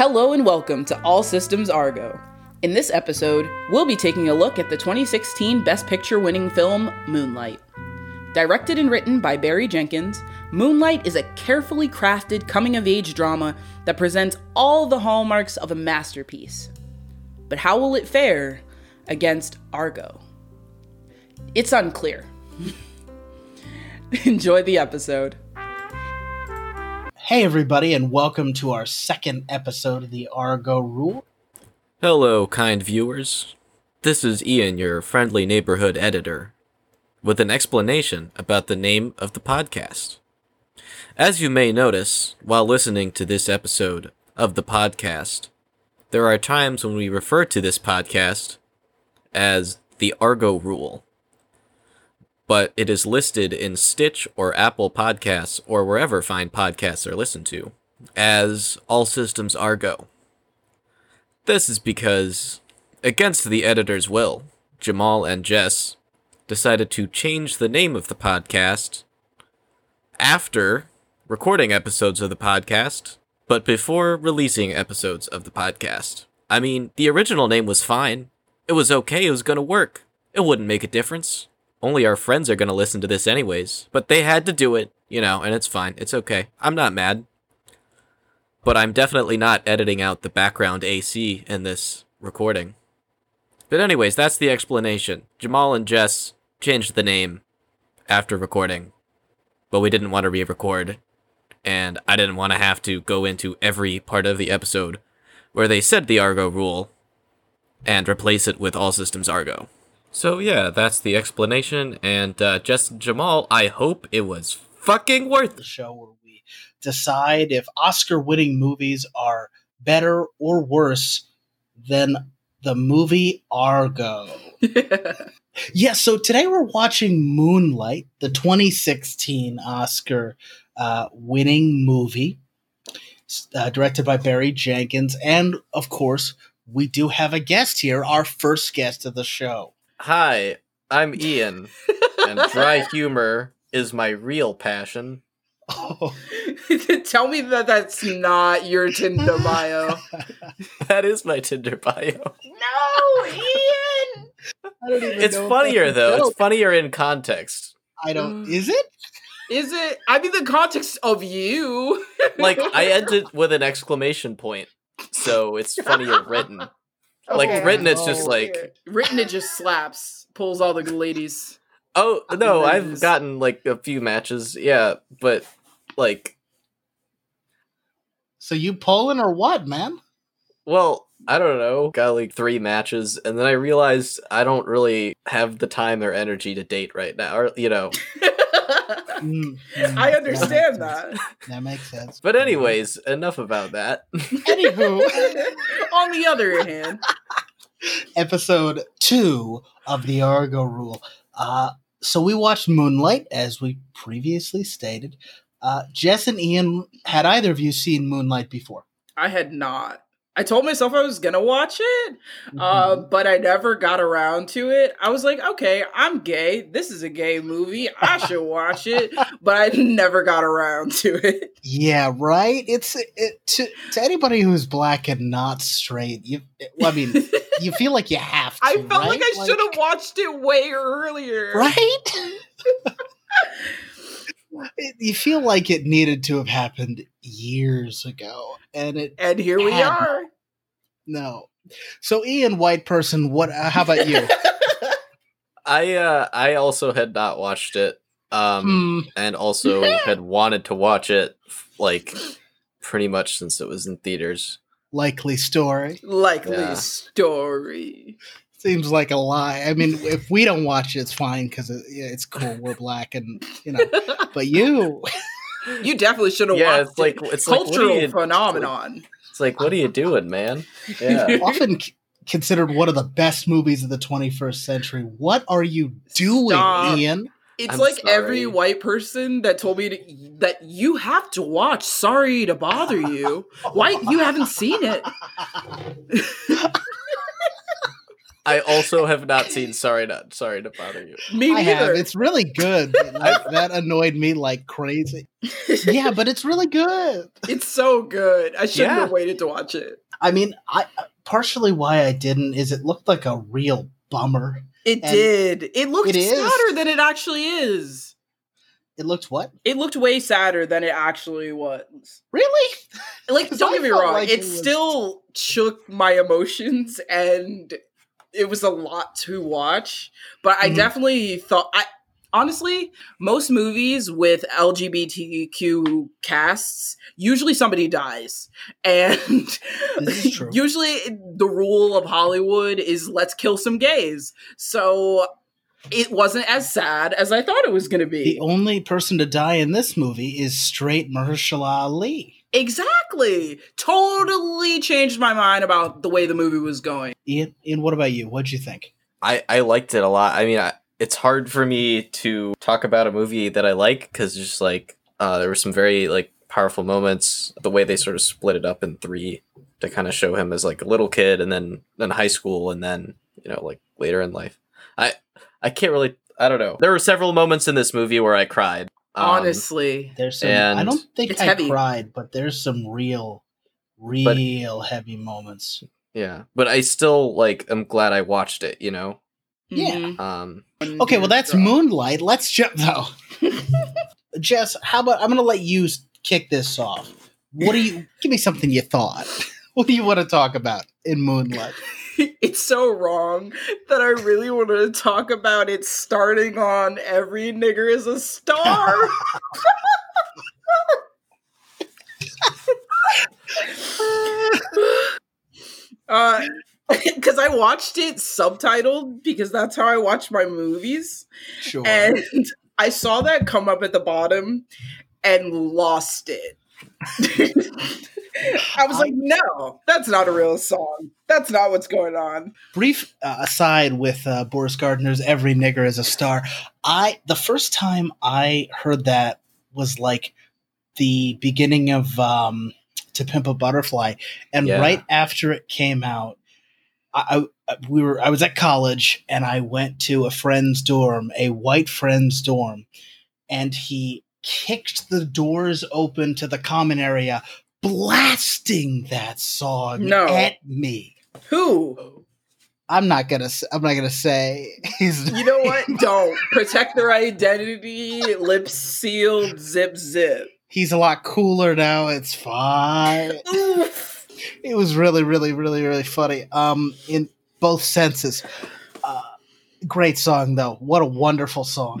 Hello and welcome to All Systems Argo. In this episode, we'll be taking a look at the 2016 Best Picture winning film Moonlight. Directed and written by Barry Jenkins, Moonlight is a carefully crafted coming of age drama that presents all the hallmarks of a masterpiece. But how will it fare against Argo? It's unclear. Enjoy the episode. Hey, everybody, and welcome to our second episode of the Argo Rule. Hello, kind viewers. This is Ian, your friendly neighborhood editor, with an explanation about the name of the podcast. As you may notice while listening to this episode of the podcast, there are times when we refer to this podcast as the Argo Rule. But it is listed in Stitch or Apple Podcasts or wherever fine podcasts are listened to as All Systems Argo. This is because, against the editor's will, Jamal and Jess decided to change the name of the podcast after recording episodes of the podcast, but before releasing episodes of the podcast. I mean, the original name was fine. It was okay, it was gonna work. It wouldn't make a difference. Only our friends are gonna listen to this anyways. But they had to do it, you know, and it's fine. It's okay. I'm not mad but I'm definitely not editing out the background AC in this recording. But anyways, that's the explanation. Jamal and Jess changed the name after recording, but we didn't want to re-record, and I didn't want to have to go into every part of the episode where they said the Argo rule and replace it with All Systems Argo. So yeah, that's the explanation, and uh, and Jamal, I hope it was fucking worth The show where we decide if Oscar winning movies are better or worse than the movie Argo. Yeah, so today we're watching Moonlight, the 2016 Oscar uh, winning movie, uh, directed by Barry Jenkins. And of course, we do have a guest here, our first guest of the show. Hi, I'm Ian, and dry humor is my real passion. Oh, Tell me that that's not your Tinder bio. That is my Tinder bio. no, Ian! I don't even It's funnier though. joke. It's funnier in context. I don't. Mm. Is it? Is it? I mean, the context of you. Like I ended with an exclamation point, so it's funnier written. Like Okay. written, it's Oh. just like, Written, it just slaps, pulls all the ladies. oh no, I've Ladies. gotten like a few matches, yeah, but like, So you pulling or what, man? well, I don't know, got like three matches, and then I realized I don't really have the time or energy to date right now, or you know. Mm, mm, I understand makes that. That makes sense. But anyways, enough about that. Anywho, On the other hand, episode two of the Argo Rule. Uh, so we watched Moonlight, as we previously stated. Uh, Jess and Ian, had either of you seen Moonlight before? I had not. I told myself I was gonna watch it, uh, but I never got around to it. I was like, okay, I'm gay. This is a gay movie. I should watch it, but I never got around to it. yeah, right. It's it, to to anybody who's black and not straight. You, I mean, you feel like you have to. I felt like right? I should have watched it way earlier. right? It- you feel like it needed to have happened years ago, and it And here we Had- are. no. So, Ian, white person, what? Uh, how about you? I uh I also had not watched it. Um Hmm, and also had wanted to watch it like pretty much since it was in theaters. likely story. Likely Yeah. story. Seems like a lie. I mean, if we don't watch it, it's fine because it, yeah, it's cool. We're black, and you know. But you, You definitely should have Yeah, watched it's like it. it's like what are cultural you, phenomenon. It's like what are you doing, man? Yeah. often c- considered one of the best movies of the 21st century. What are you doing, Stop. Ian? It's I'm like sorry. every white person that told me to, that you have to watch Sorry to Bother You. Why you haven't seen it? I also have not seen Sorry Not Sorry to Bother You. Me I neither. have. It's really good. Like, that annoyed me like crazy. Yeah, but it's really good. It's so good. I shouldn't Yeah. have waited to watch it. I mean, I partially why I didn't is it looked like a real bummer. It And did. It looked it is. sadder than it actually is. It looked what? It looked way sadder than it actually was. Really? Like, don't I get me wrong, like it, it was- still shook my emotions and it was a lot to watch. But I Mhm. definitely thought I honestly, most movies with LGBTQ casts, usually somebody dies. And This is true. usually the rule of Hollywood is let's kill some gays. So it wasn't as sad as I thought it was going to be. The only person to die in this movie is straight Mahershala Ali. Exactly. Totally changed my mind about the way the movie was going. Ian, Ian, what about you? What'd you think? I, I liked it a lot. I mean, I, it's hard for me to talk about a movie that I like because just like uh, there were some very like powerful moments. The way they sort of split it up in three to kind of show him as like a little kid, and then then high school, and then you know like later in life. I I can't really. I don't know. There were several moments in this movie where I cried. Um, Honestly. There's some. And- I don't think It's I heavy. cried, but there's some real, real heavy moments. yeah, but I still like. I'm glad I watched it. You know. Yeah. Mhm. Um. Okay, well that's Moonlight. Let's jump though. Jess, how about I'm going to let you kick this off. What do you give me something you thought? What do you want to talk about in Moonlight? it's so wrong that I really want to talk about it starting on every nigger is a star. uh because I watched it subtitled because that's how I watch my movies. Sure. And I saw that come up at the bottom and lost it. I was like, no, that's not a real song. That's not what's going on. brief uh, aside with uh, Boris Gardner's "Every Nigger Is a Star." I the first time I heard that was like the beginning of um, "To Pimp a Butterfly," and Yeah. right after it came out, I, I we were I was at college and I went to a friend's dorm, a white friend's dorm, and he kicked the doors open to the common area, blasting that song No. at me. Who? I'm not gonna. I'm not gonna say he's. You know what? Don't protect their identity. Lips sealed. Zip zip. He's a lot cooler now. It's fine. It was really, really, really, really funny. Um, in both senses. Uh, great song though. What a wonderful song.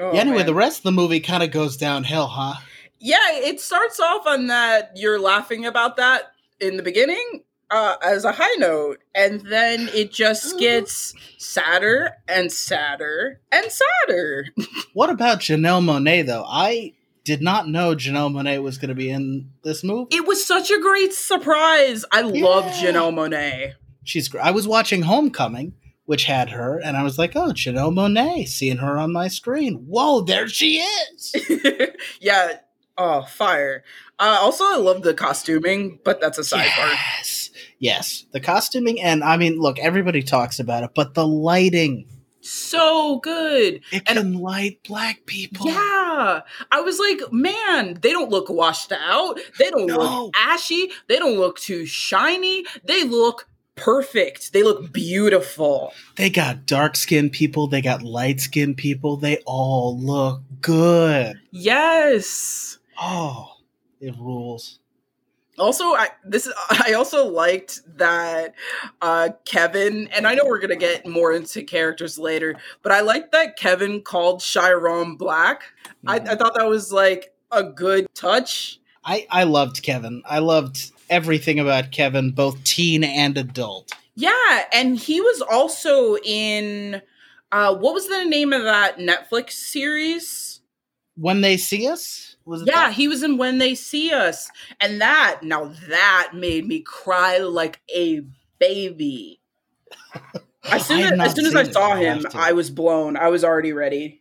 Oh, Yeah, anyway, man. the rest of the movie kind of goes downhill, huh? yeah, it starts off on that you're laughing about that in the beginning uh, as a high note, and then it just gets sadder and sadder and sadder. What about Janelle Monáe though? I did not know Janelle Monáe was going to be in this movie. It was such a great surprise. I love Janelle Monáe. She's. I was watching Homecoming, which had her, and I was like, "Oh, Janelle Monáe!" Seeing her on my screen. Whoa, there she is. yeah. Oh, fire. Uh, also, I love the costuming, but that's a sidebar. Yes, yes. The costuming, and I mean, look, everybody talks about it, but the lighting. So good. It And- can light black people. Yeah. I was like, man, they don't look washed out. They don't No. look ashy. They don't look too shiny. They look perfect. They look beautiful. They got dark skinned people, they got light skinned people. They all look good. Yes. Oh, it rules. Also, I this is I also liked that uh Kevin, and I know we're gonna get more into characters later, but I liked that Kevin called Chiron black. I, I thought that was like a good touch. I, I loved Kevin. I loved everything about Kevin, both teen and adult. Yeah, and he was also in uh what was the name of that Netflix series? When they see us, was it Yeah, that? he was in When They See Us. And that now that made me cry like a baby. As soon I have as, as soon as I seen it. saw I'll him. I was blown. I was already ready.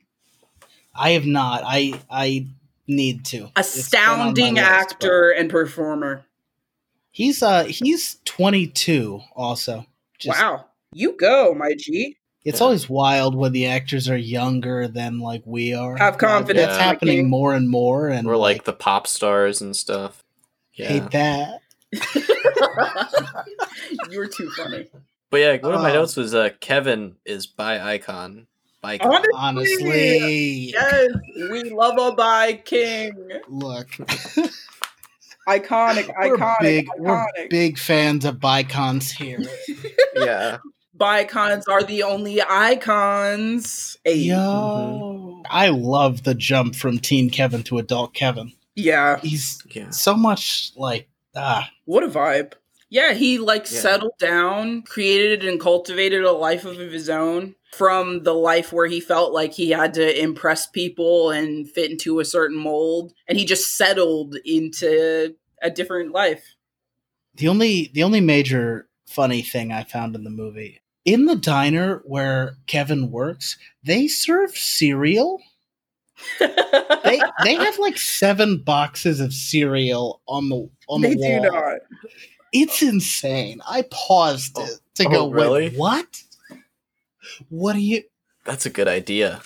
I have not. I I need to. It's been on my Astounding list, actor and performer. But He's uh he's 22 also. Just wow. You go, my G. It's always wild when the actors are younger than like we are. Have confidence, That's Yeah. happening King. more and more, and we're like the pop stars and stuff. Yeah. hate that. You're too funny. But yeah, one of my Oh. notes was uh, Kevin is bi icon. By Honestly, Honestly, yes, we love a bi king. look, Iconic, we're iconic, big, we're big fans of Bicons here. yeah. Bicons are the only icons. Hey. Yo, I love the jump from teen Kevin to adult Kevin. Yeah, He's Yeah. so much like ah, what a vibe. Yeah, he like Yeah. settled down, created and cultivated a life of his own from the life where he felt like he had to impress people and fit into a certain mold, and he just settled into a different life. the only the only major funny thing I found in the movie in the diner where Kevin works, they serve cereal. They they have like seven boxes of cereal on the on they the do wall. not. It's insane. I paused Oh. it to Oh, go, wait, really? what? What do you? That's a good idea.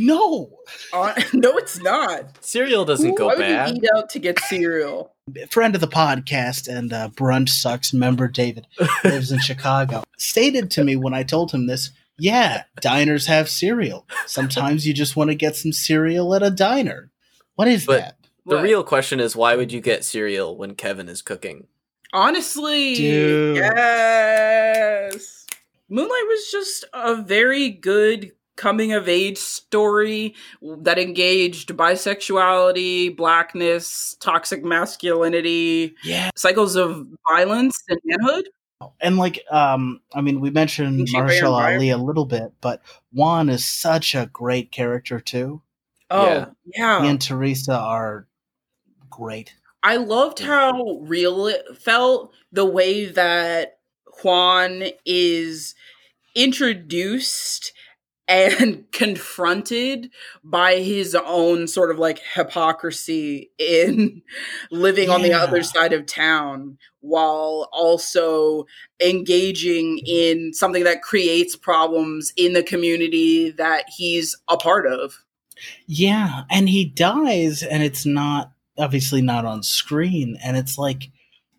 No, Uh, no, it's not. Cereal doesn't go Why would bad. you eat out to get cereal? friend of the podcast and uh, brunch sucks member David lives in Chicago. Stated to me when I told him this. Yeah, diners have cereal. Sometimes you just want to get some cereal at a diner. What is But- that? The What? real question is why would you get cereal when Kevin is cooking? Honestly, Dude. yes. Moonlight was just a very good coming of age story that engaged bisexuality, blackness, toxic masculinity, Yeah, cycles of violence and manhood. and like um, I mean, we mentioned Didn't she play Marshall? Ali a little bit, but Juan is such a great character too. Oh, Yeah. yeah. He and Teresa are great. I loved how real it felt, the way that Juan is introduced and confronted by his own sort of like hypocrisy in living on the other side of town while also engaging in something that creates problems in the community that he's a part of. Yeah, and he dies, and it's not obviously not on screen, and it's like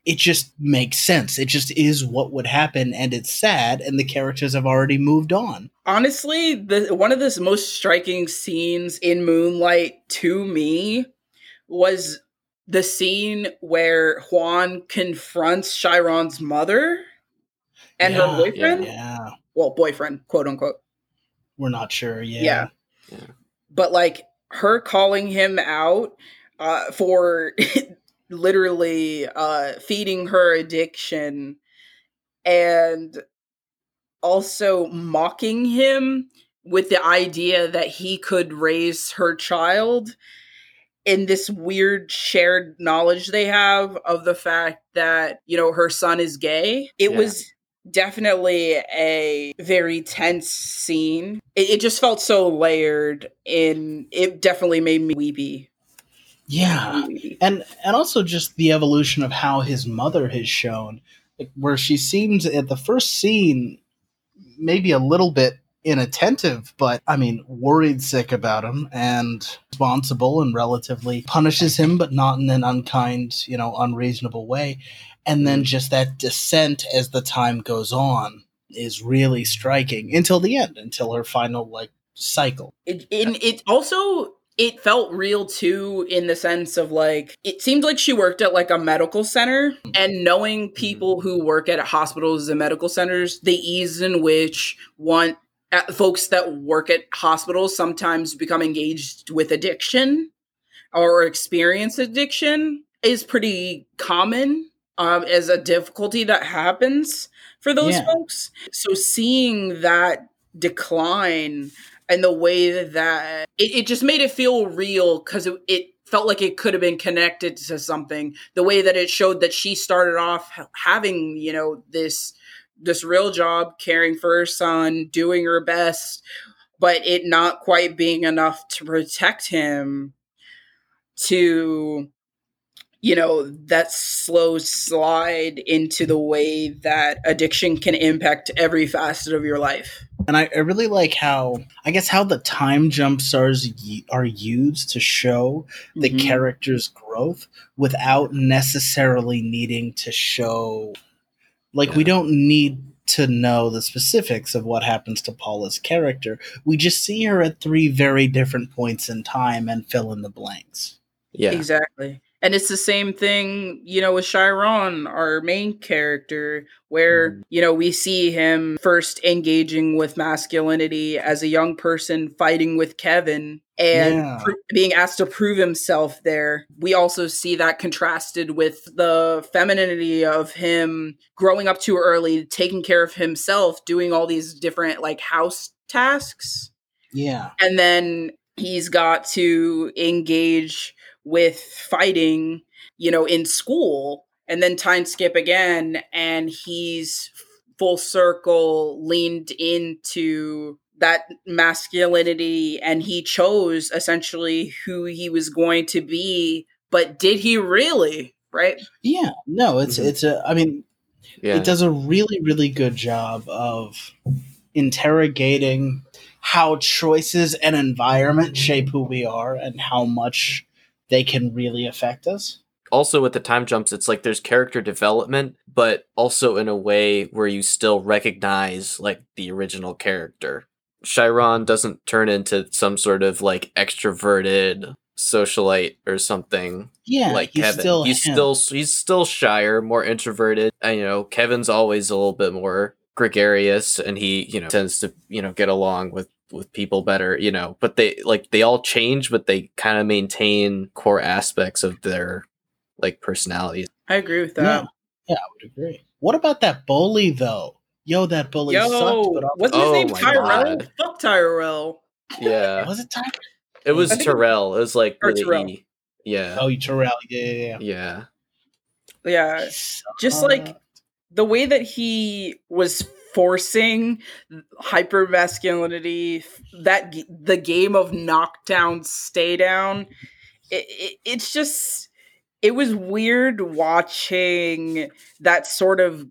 it just makes sense. It just is what would happen, and it's sad, and the characters have already moved on. honestly the one of the most striking scenes in moonlight to me was the scene where juan confronts chiron's mother and Yeah, her boyfriend Yeah, well boyfriend quote unquote we're not sure. Yeah, Yeah. but like her calling him out uh, for literally uh, feeding her addiction and also mocking him with the idea that he could raise her child in this weird shared knowledge they have of the fact that you know her son is gay. It Yeah. was definitely a very tense scene. It, it just felt so layered and it definitely made me weepy yeah. And and also just the evolution of how his mother has shown like where she seems at the first scene maybe a little bit inattentive but i mean worried sick about him and responsible and relatively punishes him but not in an unkind you know unreasonable way. And then mm. just that descent as the time goes on is really striking until the end until her final like cycle. It, it, it also it felt real too in the sense of like it seemed like she worked at like a medical center. And knowing people who work at hospitals and medical centers the ease in which one uh, folks that work at hospitals sometimes become engaged with addiction or experience addiction is pretty common um, as a difficulty that happens for those Yeah. folks. So seeing that decline and the way that it, it just made it feel real because it, it felt like it could have been connected to something the way that it showed that she started off having you know this this real job caring for her son doing her best but it not quite being enough to protect him to you know, that slow slide into the way that addiction can impact every facet of your life. And I, I really like how, I guess, how the time jumps are, are used to show the mm-hmm. character's growth without necessarily needing to show, like, yeah. we don't need to know the specifics of what happens to Paula's character. We just see her at three very different points in time and fill in the blanks. Yeah. Exactly. And it's the same thing, you know, with Chiron, our main character, where, mm. you know, we see him first engaging with masculinity as a young person fighting with Kevin and yeah. being asked to prove himself there. We also see that contrasted with the femininity of him growing up too early, taking care of himself, doing all these different like house tasks. Yeah. And then he's got to engage with fighting, you know, in school and then time skip again and he's full circle leaned into that masculinity and he chose essentially who he was going to be but did he really right yeah no it's mm-hmm. it's a i mean yeah. it does a really really good job of interrogating how choices and environment shape who we are and how much they can really affect us. Also, with the time jumps, it's like there's character development, but also in a way where you still recognize like the original character. Chiron doesn't turn into some sort of like extroverted socialite or something. Yeah, like he's Kevin. Still he's him. still he's still shyer, more introverted. And you know, Kevin's always a little bit more gregarious, and he you know tends to you know get along with with people better, you know, but they like they all change, but they kind of maintain core aspects of their like personalities. I agree with that. Yeah, yeah I would agree. What about that bully though? Yo, that bully Yo, sucked. But wasn't his oh name Tyrell? God. Fuck Tyrell. Yeah. was it Tyrell? It was Terrell. It was like or Terrell. E. Yeah. Oh, Terrell. Yeah, yeah, yeah. Yeah. Yeah. Just like the way that he was forcing hyper masculinity that the game of knockdown stay down. It, it, it's just it was weird watching that sort of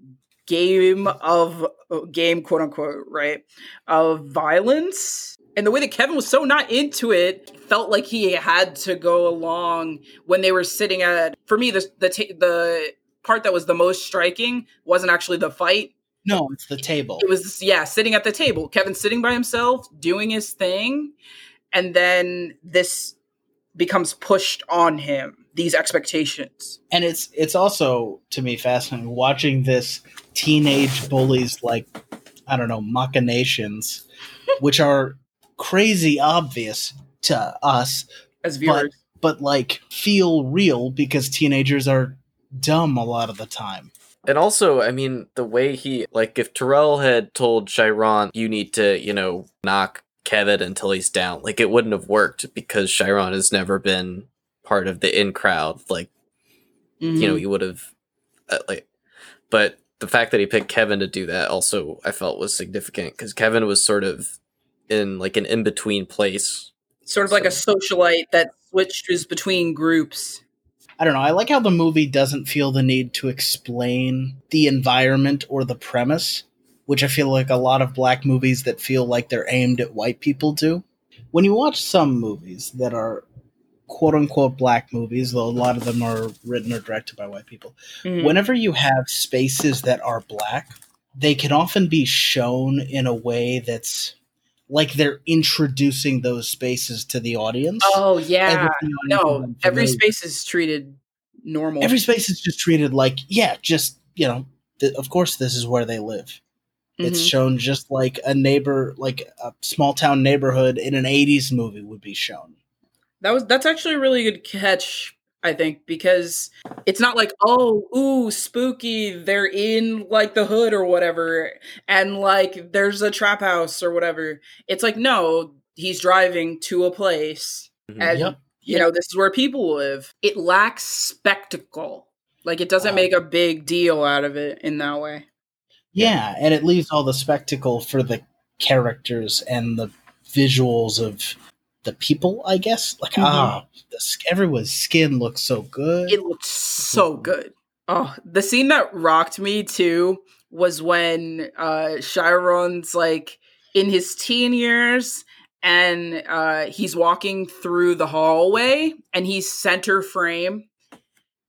game of uh, game quote unquote right of violence. And the way that Kevin was so not into it felt like he had to go along when they were sitting at for me the the the part that was the most striking wasn't actually the fight no, it's the table. It was yeah, sitting at the table. Kevin sitting by himself, doing his thing, and then this becomes pushed on him. These expectations, and it's it's also to me fascinating watching this teenage bullies like I don't know machinations, which are crazy obvious to us as viewers, but, but like feel real because teenagers are dumb a lot of the time. And also, I mean, the way he like if Terrell had told Chiron, you need to, you know, knock Kevin until he's down, like it wouldn't have worked because Chiron has never been part of the in crowd. Like, mm-hmm. you know, mm-hmm. he would have uh, like, but the fact that he picked Kevin to do that also I felt was significant because Kevin was sort of in like an in between place, sort of so. like a socialite that switches between groups. I don't know. I like how the movie doesn't feel the need to explain the environment or the premise, which I feel like a lot of black movies that feel like they're aimed at white people do. When you watch some movies that are quote unquote black movies, though a lot of them are written or directed by white people, mm. whenever you have spaces that are black, they can often be shown in a way that's like they're introducing those spaces to the audience. Oh yeah, no, every space is treated normal. Every space is just treated like yeah, just you know, th- of course this is where they live. Mm-hmm. It's shown just like a neighbor, like a small town neighborhood in an '80s movie would be shown. That was that's actually a really good catch I think, because it's not like, oh, ooh, spooky, they're in like the hood or whatever, and like there's a trap house or whatever. It's like, no, he's driving to a place, mm-hmm. and yep. you know, this is where people live. It lacks spectacle. Like it doesn't make a big deal out of it in that way. Yeah, and it leaves all the spectacle for the characters and the visuals of the people, I guess. Like Mhm. ah, the, everyone's skin looks so good. It looked so good. Oh, the scene that rocked me too was when uh Chiron's like in his teen years and uh he's walking through the hallway and he's center frame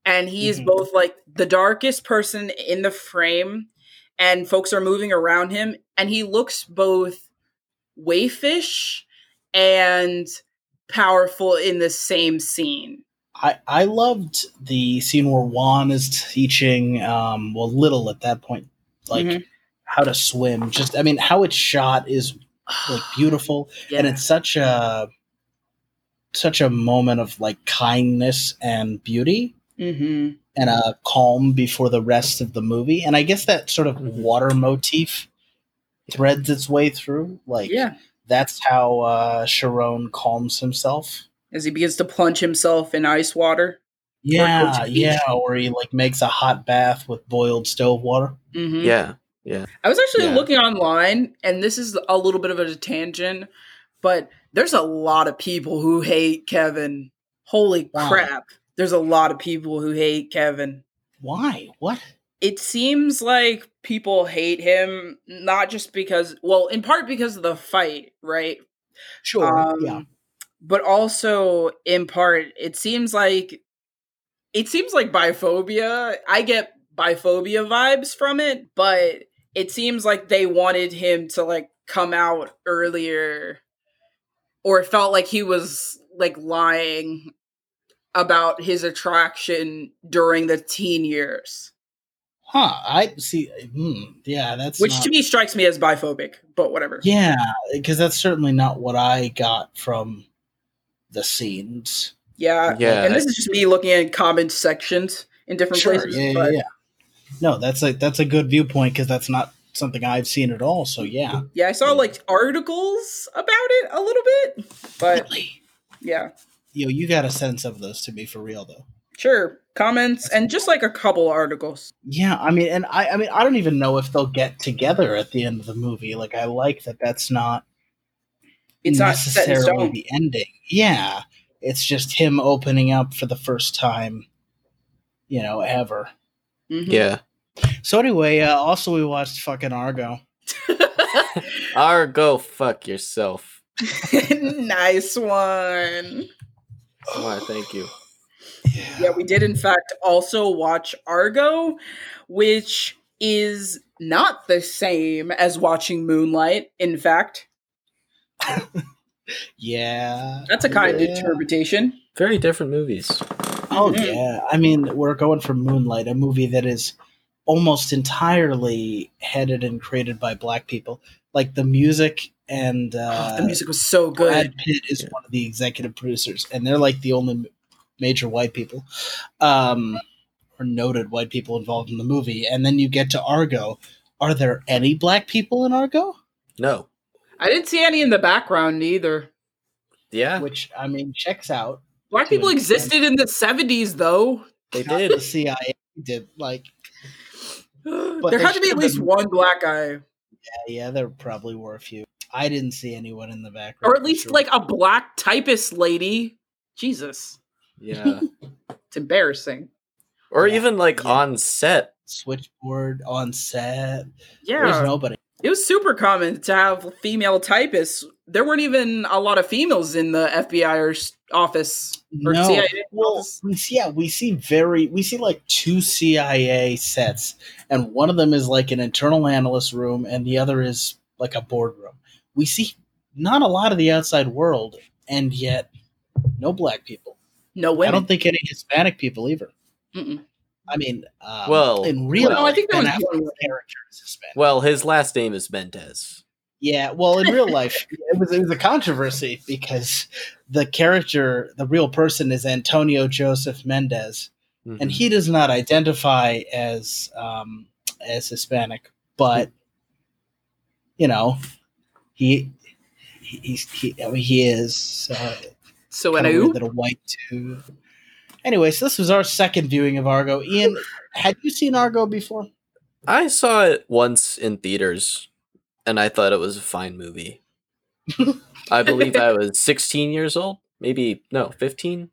and he's Mhm. both like the darkest person in the frame and folks are moving around him and he looks both wayfish and powerful in the same scene. I, I loved the scene where Juan is teaching, um, well, little at that point, like Mhm. how to swim. Just, I mean, how it's shot is like beautiful, and it's such a such a moment of like kindness and beauty Mhm. and a calm before the rest of the movie. And I guess that sort of Mhm. water motif threads its way through. Like, Yeah. That's how uh, Chiron calms himself. as he begins to plunge himself in ice water. Yeah, go to yeah, beach. or he like makes a hot bath with boiled stove water. Mhm. Yeah, yeah. I was actually Yeah. looking online, and this is a little bit of a tangent, but there's a lot of people who hate Kevin. Holy Wow. crap. There's a lot of people who hate Kevin. Why? What? It seems like people hate him not just because, well, in part because of the fight, right? Sure. Um, yeah. But also, in part, it seems like it seems like biphobia. I get biphobia vibes from it, but it seems like they wanted him to like come out earlier, or felt like he was like lying about his attraction during the teen years, Huh. I see. Hmm, yeah, that's which not- to me strikes me as biphobic. But whatever. Yeah, because that's certainly not what I got from the scenes. Yeah, Yeah. And this is just me looking at comment sections in different Sure. places. Yeah, yeah, but- yeah. No, that's a that's a good viewpoint because that's not something I've seen at all. So yeah. Yeah, I saw like articles about it a little bit, but Really? yeah, Yo, you got to send some of those to me for real though. Sure. Comments and just like a couple articles. Yeah, I mean, and I, I mean, I don't even know if they'll get together at the end of the movie. Like, I like that. That's not It's not set in necessarily stone. the ending. Yeah, it's just him opening up for the first time, you know, ever. Mhm. Yeah. So anyway, uh, also we watched fucking Argo. Argo, fuck yourself. nice one. Why, thank you. Yeah, we did in fact also watch Argo, which is not the same as watching Moonlight. In fact, Yeah. that's a kind yeah. interpretation. Very different movies. Oh Mhm. yeah. I mean, we're going for Moonlight, a movie that is almost entirely headed and created by black people. Like the music and uh, Oh, the music was so good. Brad Pitt is Yeah. one of the executive producers, and they're like the only m- major white people, um, or noted white people involved in the movie. And then you get to Argo. Are there any black people in Argo? No. I didn't see any in the background either. Yeah, Which I mean, checks out. Black people existed in the 70s though. they Not did. The CIA did like. there had to be at least been- one black guy. Yeah, yeah, there probably were a few. I didn't see anyone in the background. Or at least sure. like a black typist lady. Jesus. Yeah. It's embarrassing. Or Yeah. even like Yeah. on set. switchboard on set. Yeah. There's nobody. It was super common to have female typists. There weren't even a lot of females in the FBI or office or No. CIA Well, we see, yeah, we see very, we see like two CIA sets, and one of them is like an internal analyst room, and the other is like a boardroom. We see not a lot of the outside world, and yet no black people. No I don't think any Hispanic people either. Mm-mm. I mean, um, Well, in real well, I think there Ben was one Affleck's woman. character is Hispanic. Well, his last name is Mendez. Yeah, well, in real life, it was it was a controversy because the character, the real person, is Antonio Joseph Mendez, and Mhm. he does not identify as um, as Hispanic, but you know, he he he's, he, I mean, he is uh, So kind and of weird that a white too. Anyway, so this was our second viewing of Argo. Ian, had you seen Argo before? I saw it once in theaters, and I thought it was a fine movie. I believe I was 16 years old. Maybe no, 15.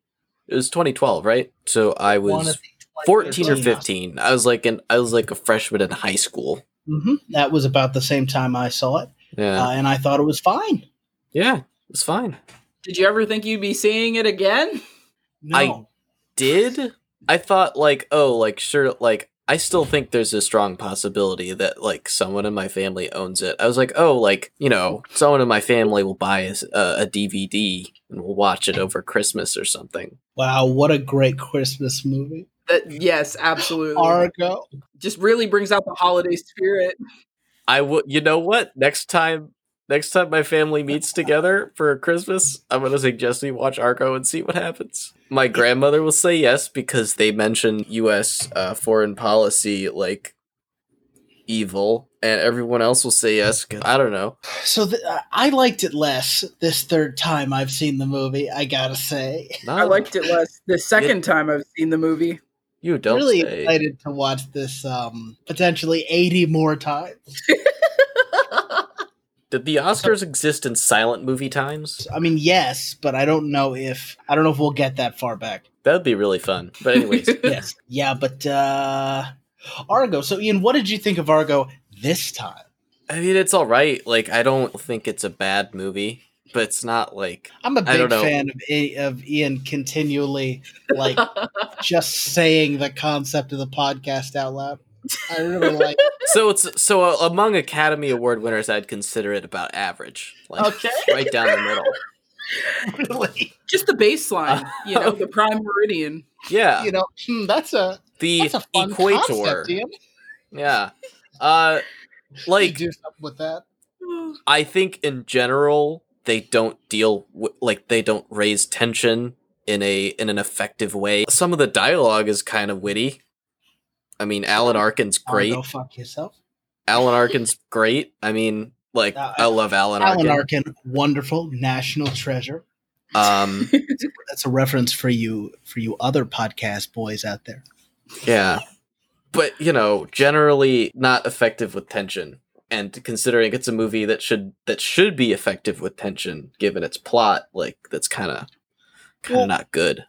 It was 2012, right? So I was 14 or 15. I was like an I was like a freshman in high school. hmm That was about the same time I saw it, Yeah. uh, and I thought it was fine. yeah, it's fine. Did you ever think you'd be seeing it again? No, I- Did I thought like, oh, like sure like I still think there's a strong possibility that like someone in my family owns it. I was like, oh, like you know, someone in my family will buy a, a DVD and we'll watch it over Christmas or something. wow, what a great Christmas movie, That, yes, absolutely. Argo. Just really brings out the holiday spirit. I would, you know what? Next time, next time my family meets together for Christmas, I'm gonna suggest we watch Argo and see what happens. My grandmother will say yes because they mention U.S. Uh, foreign policy like evil, and everyone else will say yes. 'cause I don't know. So th- I liked it less this third time I've seen the movie. I gotta say, Not I liked it less the second time I've seen the movie. You don't really say. excited to watch this um, potentially eighty more times. Did the Oscars exist in silent movie times? I mean, yes, but I don't know if I don't know if we'll get that far back. That'd be really fun. But anyways, yes, yeah, but uh, Argo. So, Ian, what did you think of Argo this time? I mean, it's all right. Like, I don't think it's a bad movie, but it's not like I'm a big fan of, of Ian continually like just saying the concept of the podcast out loud. I really like. so. It's so uh, among Academy Award winners, I'd consider it about average, like Okay. right down the middle. really, Just the baseline, you know, the prime meridian. Yeah, you know, hmm, that's a the that's a fun equator. concept, Ian. Yeah, uh, Like, like do something with that. I think in general they don't deal with like they don't raise tension in a in an effective way. Some of the dialogue is kind of witty. I mean, Alan Arkin's great. Go fuck yourself. Alan Arkin's great. I mean, like Uh, I love Alan, Arkin. Alan Arkin. Arkin, wonderful national treasure. Um, That's a reference for you for you other podcast boys out there. yeah, but you know, generally not effective with tension. And considering it's a movie that should that should be effective with tension, given its plot, like that's kind of kind of Well, not good.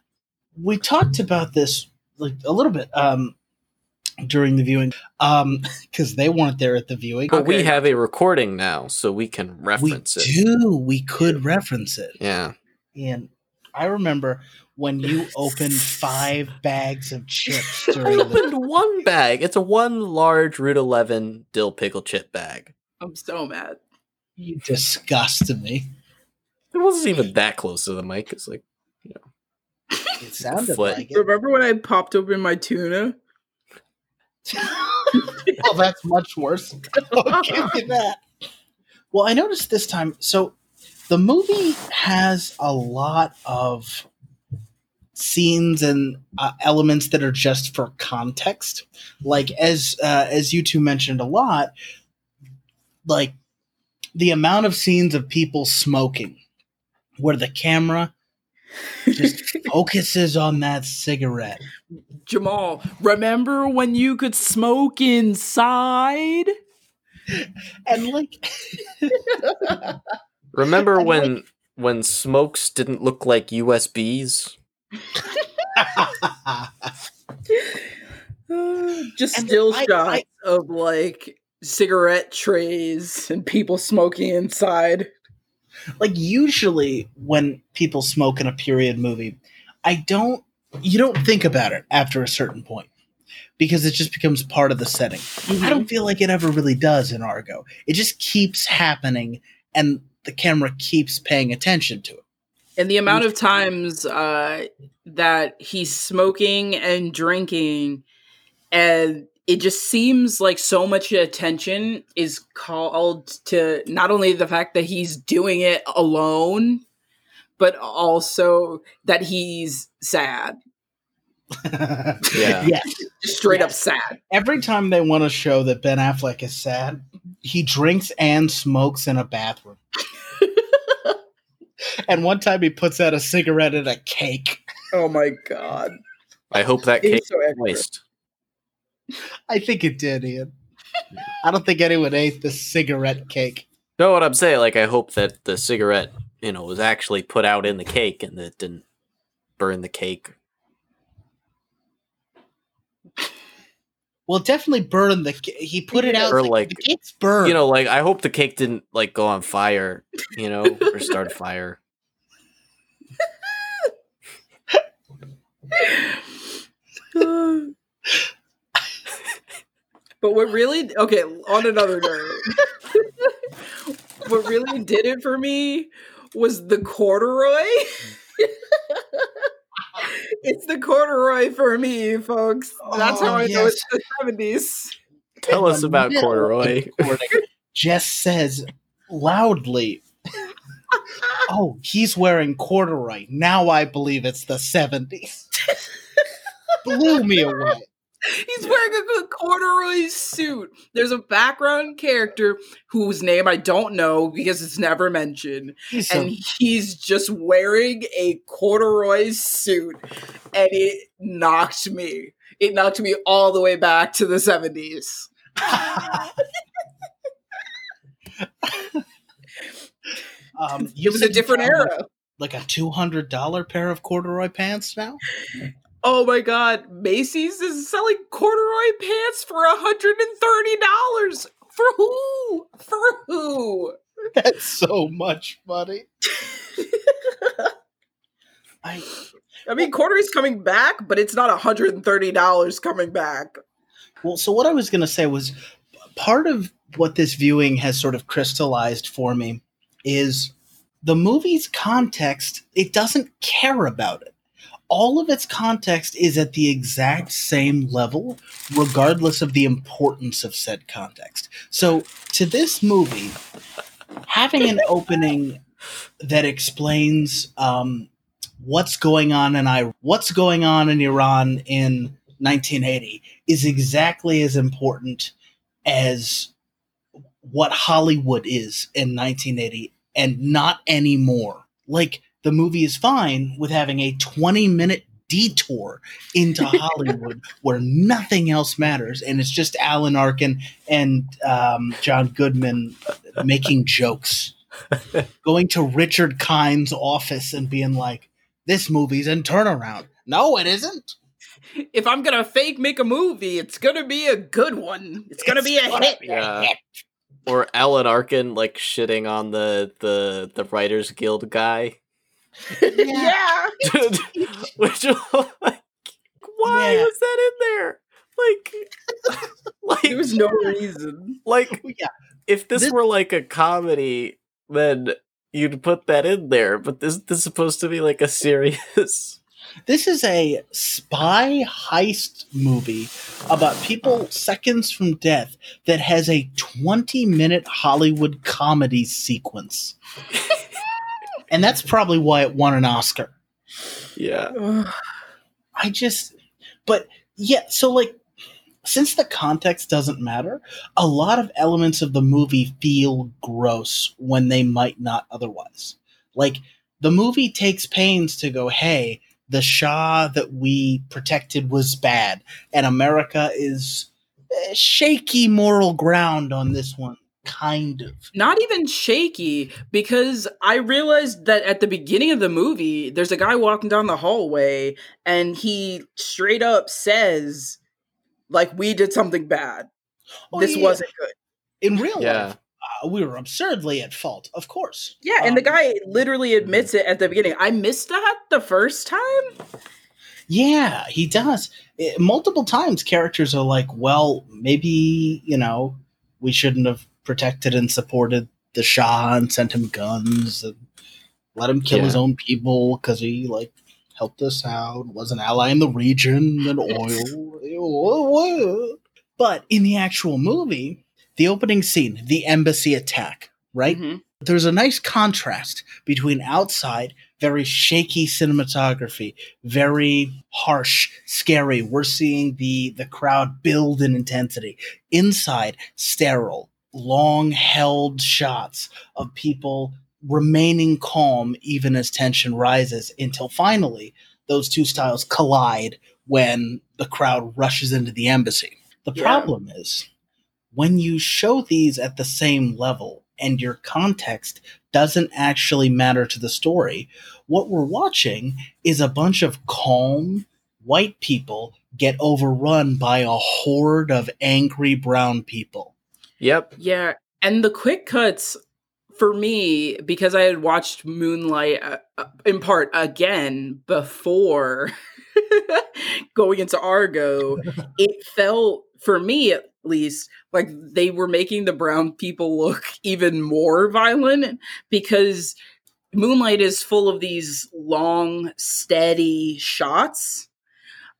we talked about this like a little bit um during the viewing um because they weren't there at the viewing But we have a recording now, so we can we reference it. do we could reference it Yeah. and i remember when you opened five bags of chips I during the opened one bag. It's a one large Route 11 dill pickle chip bag. I'm so mad. you disgusted me It wasn't even that close to the mic. It's like, you know. it sounded Foot. like it Remember when I popped open my tuna? well that's much worse. I'll give you that. Well i noticed this time so the movie has a lot of scenes and uh, elements that are just for context. Like as uh, as you two mentioned a lot like the amount of scenes of people smoking where the camera just focuses on that cigarette Jamal, remember when you could smoke inside? and like remember And, when when smokes didn't look like USBs? Just And still I- shots I- of like cigarette trays and people smoking inside. Like usually when people smoke in a period movie i don't you don't think about it after a certain point because it just becomes part of the setting. I don't feel like it ever really does in argo. It just keeps happening and the camera keeps paying attention to it. And the amount of times uh, that he's smoking and drinking, and it just seems like so much attention is called to not only the fact that he's doing it alone, but also that he's sad, Yeah. yes just straight up sad. every time they want to show that ben affleck is sad he drinks and smokes in a bathroom and one time he puts out a cigarette and a cake Oh my god, I hope that cake so is extra. moist. I think it did, Ian. I don't think anyone ate the cigarette cake. No, what I'm saying, like I hope that the cigarette you know, was actually put out in the cake and that didn't burn the cake. Well, definitely burned the. ca- He put it out Or like, like, the cake's burned. You know, like I hope the cake didn't like go on fire, you know, or start a fire. but what really okay on another note what really did it for me was the corduroy it's the corduroy for me folks that's how Oh, i know it's the 70s Tell us about corduroy. Jess says loudly, "Oh, he's wearing corduroy. Now I believe it's the '70s." Blew me away. He's wearing a corduroy suit. There's a background character whose name i don't know because it's never mentioned. He's and he's just wearing a corduroy suit. And it knocked me. It knocked me all the way back to the 70s um, you it was a different era. Like a two hundred dollar pair of corduroy pants now. Oh my god macy's is selling corduroy pants for $130 for who for who That's so much money. I i mean corduroy's coming back but it's not $130 coming back Well, so what I was going to say was part of what this viewing has sort of crystallized for me is the movie's context, it doesn't care about it. All of its context is at the exact same level, regardless of the importance of said context. So, to this movie, having an opening that explains um, what's going on in I- what's going on in Iran in 1980 is exactly as important as what Hollywood is in 1980 and not anymore. Like the movie is fine with having a 20 minute detour into Hollywood where nothing else matters and it's just Alan Arkin and um, John Goodman making jokes. Going to Richard Kind's office and being like, this movie's in turnaround. No, it isn't. if I'm gonna fake make a movie, it's gonna be a good one. It's gonna be a gonna hit. be a Yeah. hit. Or Alan Arkin like shitting on the the the Writers Guild guy. Yeah. Which like why Yeah. was that in there? Like like There was no reason. like oh, Yeah. if this, This- were like a comedy, then you'd put that in there. But this this is supposed to be like a serious. This is a spy heist movie about people seconds from death that has a 20 minute Hollywood comedy sequence. And that's probably why it won an Oscar. Yeah. I just, but yeah, so like, since the context doesn't matter, a lot of elements of the movie feel gross when they might not otherwise. Like, the movie takes pains to go, hey, the Shah that we protected was bad, and America is eh, shaky moral ground on this one, kind of. Not even shaky, because I realized that at the beginning of the movie, there's a guy walking down the hallway and he straight up says, like, we did something bad. Oh, this yeah. wasn't good. In real Yeah. life, uh, we were absurdly at fault, of course. Yeah, and the Um, guy literally admits it at the beginning. I missed that the first time. Yeah, he does. Eh, multiple times, characters are like, well, maybe, you know, we shouldn't have protected and supported the Shah and sent him guns and let him kill his own people because he, like, helped us out, was an ally in the region and oil. But in the actual movie, the opening scene, the embassy attack, right? Mhm. there's a nice contrast between outside very shaky cinematography very harsh scary we're seeing the the crowd build in intensity inside sterile long held shots of people remaining calm even as tension rises until finally those two styles collide when the crowd rushes into the embassy the Yeah. problem is when you show these at the same level and your context doesn't actually matter to the story. What we're watching is a bunch of calm white people get overrun by a horde of angry brown people. Yep. Yeah, and the quick cuts for me because I had watched Moonlight uh, uh, in part again before going into Argo, it felt for me at least like they were making the brown people look even more violent because Moonlight is full of these long, steady shots.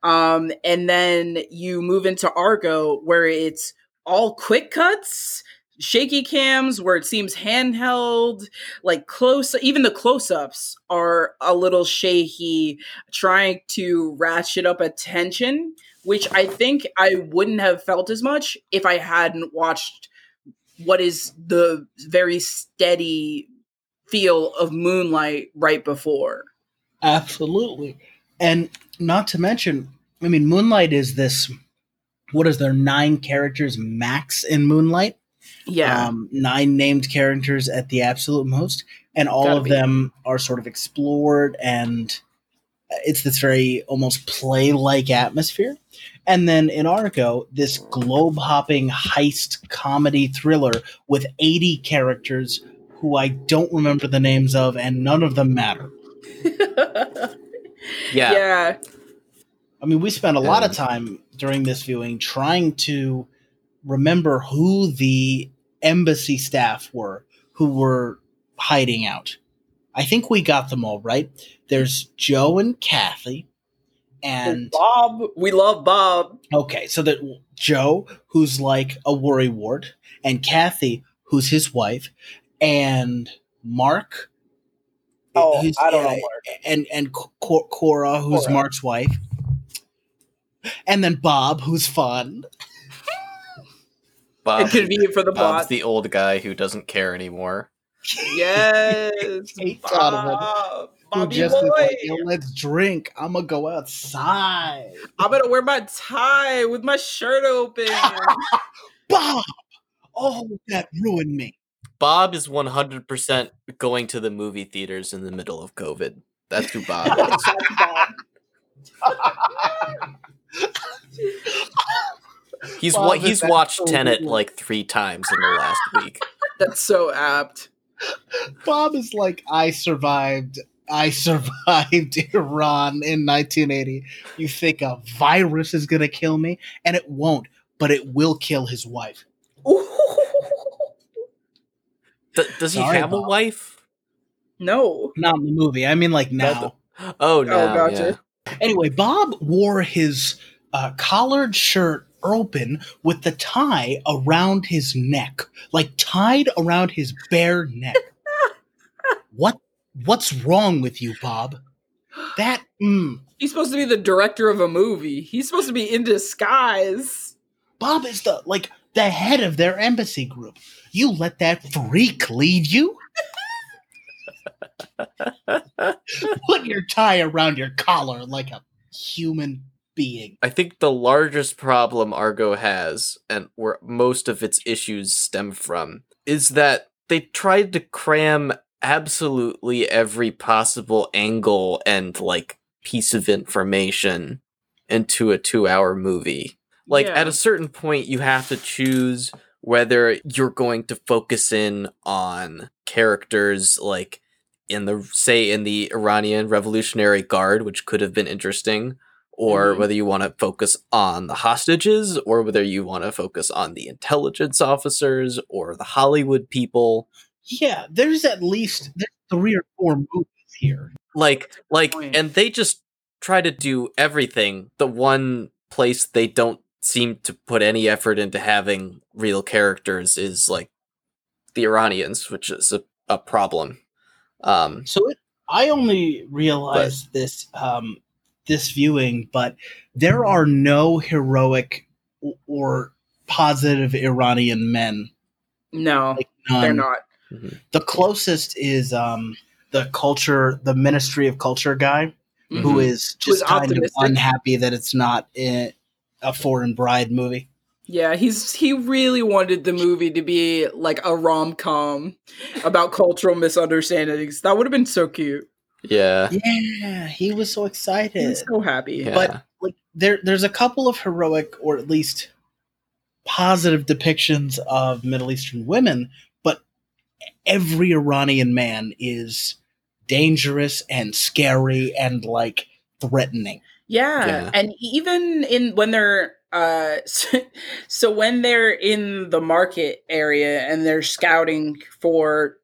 Um, and then you move into Argo where it's all quick cuts shaky cams where it seems handheld like close even the close-ups are a little shaky trying to ratchet up attention which i think i wouldn't have felt as much if i hadn't watched what is the very steady feel of moonlight right before Absolutely. And not to mention, I mean, Moonlight is this what is there, nine characters max in Moonlight? yeah um, nine named characters at the absolute most, and all Gotta of be. them are sort of explored, and it's this very almost play like atmosphere. And then in Argo, this globe hopping heist comedy thriller with 80 characters who I don't remember the names of, and none of them matter. Yeah. yeah I mean, we spent a lot of time during this viewing trying to remember who the embassy staff were who were hiding out. I think we got them all right. There's Joe and Kathy, and bob we love bob okay, so that Joe, who's like a worry ward, and Kathy, who's his wife, and Mark. Oh, I don't know Mark. And and Cora, who's Cora. Mark's wife, and then Bob, who's fun. Bob, inconvenient for the Bob's plot the old guy who doesn't care anymore. yes bob Bobby just boy. like, Yo, let's drink. I'm gonna go outside. I'm gonna wear my tie with my shirt open. Bob. Oh, that ruined me. Bob is 100% going to the movie theaters in the middle of COVID. That's who Bob is. He's Bob wa- is he's watched absolutely- Tenet like three times in the last week. That's so apt. Bob is like, I survived. I survived Iran in 1980. You think a virus is gonna kill me, and it won't, but it will kill his wife. D- does he Sorry, have a wife? no. Not in the movie. I mean, like now. Oh, oh no! gotcha. Anyway, Bob wore his uh, collared shirt open with the tie around his neck, like tied around his bare neck. what? What's wrong with you, Bob? That mm, He's supposed to be the director of a movie. He's supposed to be in disguise. Bob is the like the head of their embassy group. You let that freak lead you? Put your tie around your collar like a human being. I think the largest problem Argo has, and where most of its issues stem from, is that they tried to cram absolutely every possible angle and like piece of information into a two hour movie. Like Yeah. at a certain point, you have to choose whether you're going to focus in on characters like in the say in the Iranian Revolutionary Guard, which could have been interesting, or Mhm. whether you want to focus on the hostages, or whether you want to focus on the intelligence officers or the Hollywood people. Yeah, there's at least there's three or four movies here. Like, like, and they just try to do everything. The one place they don't seem to put any effort into having real characters is like the Iranians, which is a, a problem. Um, So it, I only realized this um, this viewing, but there are no heroic or positive Iranian men. No, Like they're not. The closest is um, the culture, the Ministry of Culture guy, Mm-hmm. who is just kind of unhappy that it's not a, a foreign bride movie. Yeah, he's he really wanted the movie to be like a rom com about cultural misunderstandings. That would have been so cute. Yeah. Yeah, he was so excited. He was so happy. Yeah. But like there there's a couple of heroic or at least positive depictions of Middle Eastern women, but every Iranian man is dangerous and scary and like threatening. Yeah, Yeah. and even in when they're uh so, so when they're in the market area and they're scouting for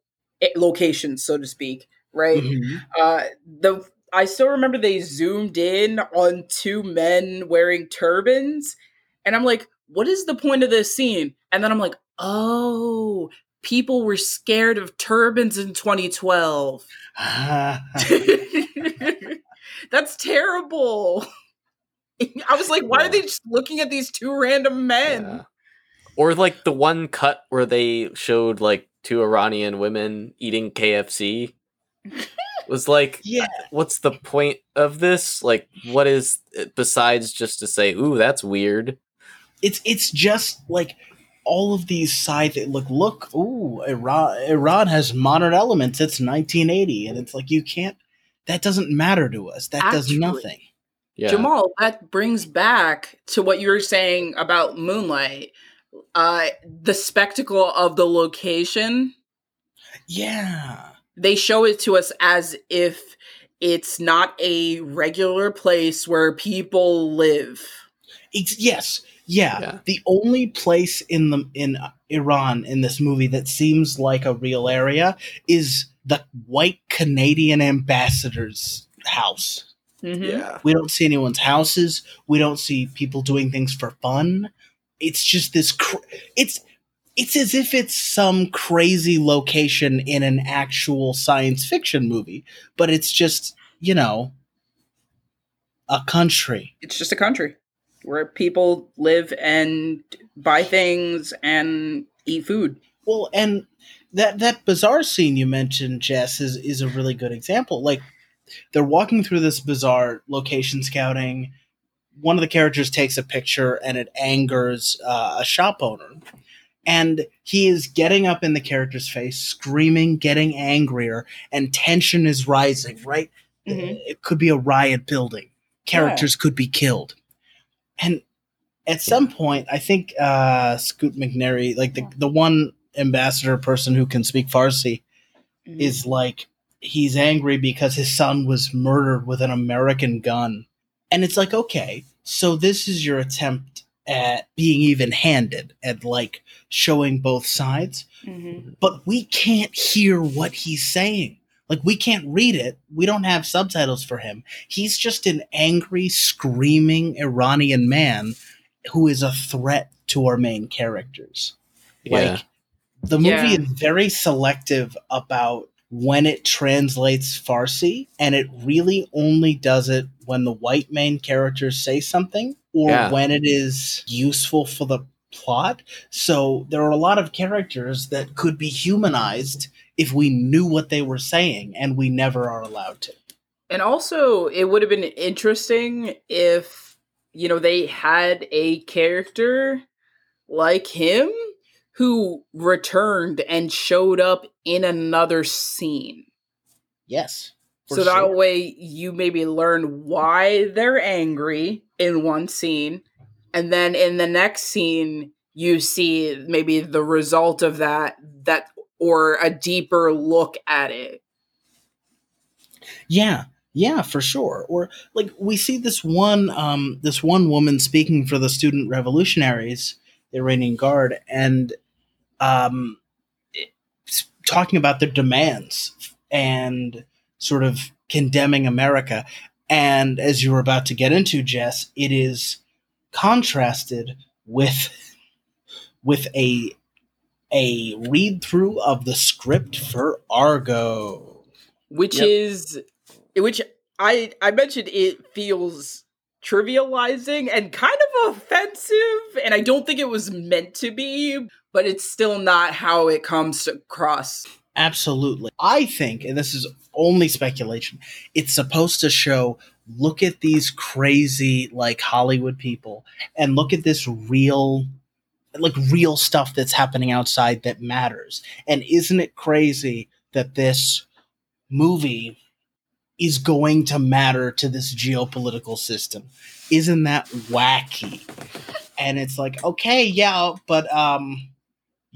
locations so to speak, right? Mhm. Uh the I still remember they zoomed in on two men wearing turbans and I'm like, what is the point of this scene? And then I'm like, oh, people were scared of turbans in 2012. That's terrible. I was like, why Yeah. are they just looking at these two random men? Yeah. Or like the one cut where they showed like two Iranian women eating KFC was like, uh, yeah. what's the point of this? Like, what is uh, besides just to say, ooh, that's weird? It's it's just like all of these side look look ooh Iran Iran has modern elements. It's 1980 and it's like you can't that doesn't matter to us. That does nothing. Yeah. Jamal, that brings back to what you were saying about Moonlight. Uh, the spectacle of the location, Yeah. they show it to us as if it's not a regular place where people live. It's, yes, yeah. Yeah. The only place in the in Iran in this movie that seems like a real area is the white Canadian ambassador's house. Mhm. Yeah. We don't see anyone's houses. We don't see people doing things for fun. It's just this. Cr- it's it's as if it's some crazy location in an actual science fiction movie, but it's just you know a country. It's just a country where people live and buy things and eat food. Well, and that that bizarre scene you mentioned, Jess, is is a really good example. Like they're walking through this bizarre location scouting. One of the characters takes a picture, and it angers uh, a shop owner, and he is getting up in the character's face, screaming, getting angrier, and tension is rising. Right? Mhm. It could be a riot building. Characters could be killed, and at some point, I think uh, Scoot McNairy, like the the one ambassador person who can speak Farsi, Mm-hmm. is like he's angry because his son was murdered with an American gun, and it's like okay, so this is your attempt at being even handed at like showing both sides, Mhm. but we can't hear what he's saying. Like we can't read it. We don't have subtitles for him. He's just an angry, screaming Iranian man who is a threat to our main characters. Yeah. Like the movie Yeah. is very selective about when it translates Farsi, and it really only does it when the white main characters say something or Yeah. when it is useful for the plot. So there are a lot of characters that could be humanized if we knew what they were saying, and we never are allowed to. And also, it would have been interesting if, you know, they had a character like him who returned and showed up in another scene. Yes. so that way you maybe learn why they're angry in one scene. And then in the next scene, you see maybe the result of that, that, or a deeper look at it. Yeah, yeah, for sure. Or like we see this one um this one woman speaking for the student revolutionaries, the Iranian Guard, and um it's talking about their demands and sort of condemning America. And as you were about to get into, Jess, it is contrasted with with a a read through of the script for Argo. which Yep. is which I I mentioned it feels trivializing and kind of offensive and I don't think it was meant to be but it's still not how it comes across. Absolutely. I think, and this is only speculation, it's supposed to show look at these crazy, like Hollywood people, and look at this real like real stuff that's happening outside that matters. And isn't it crazy that this movie is going to matter to this geopolitical system? Isn't that wacky? And it's like, okay, yeah, but um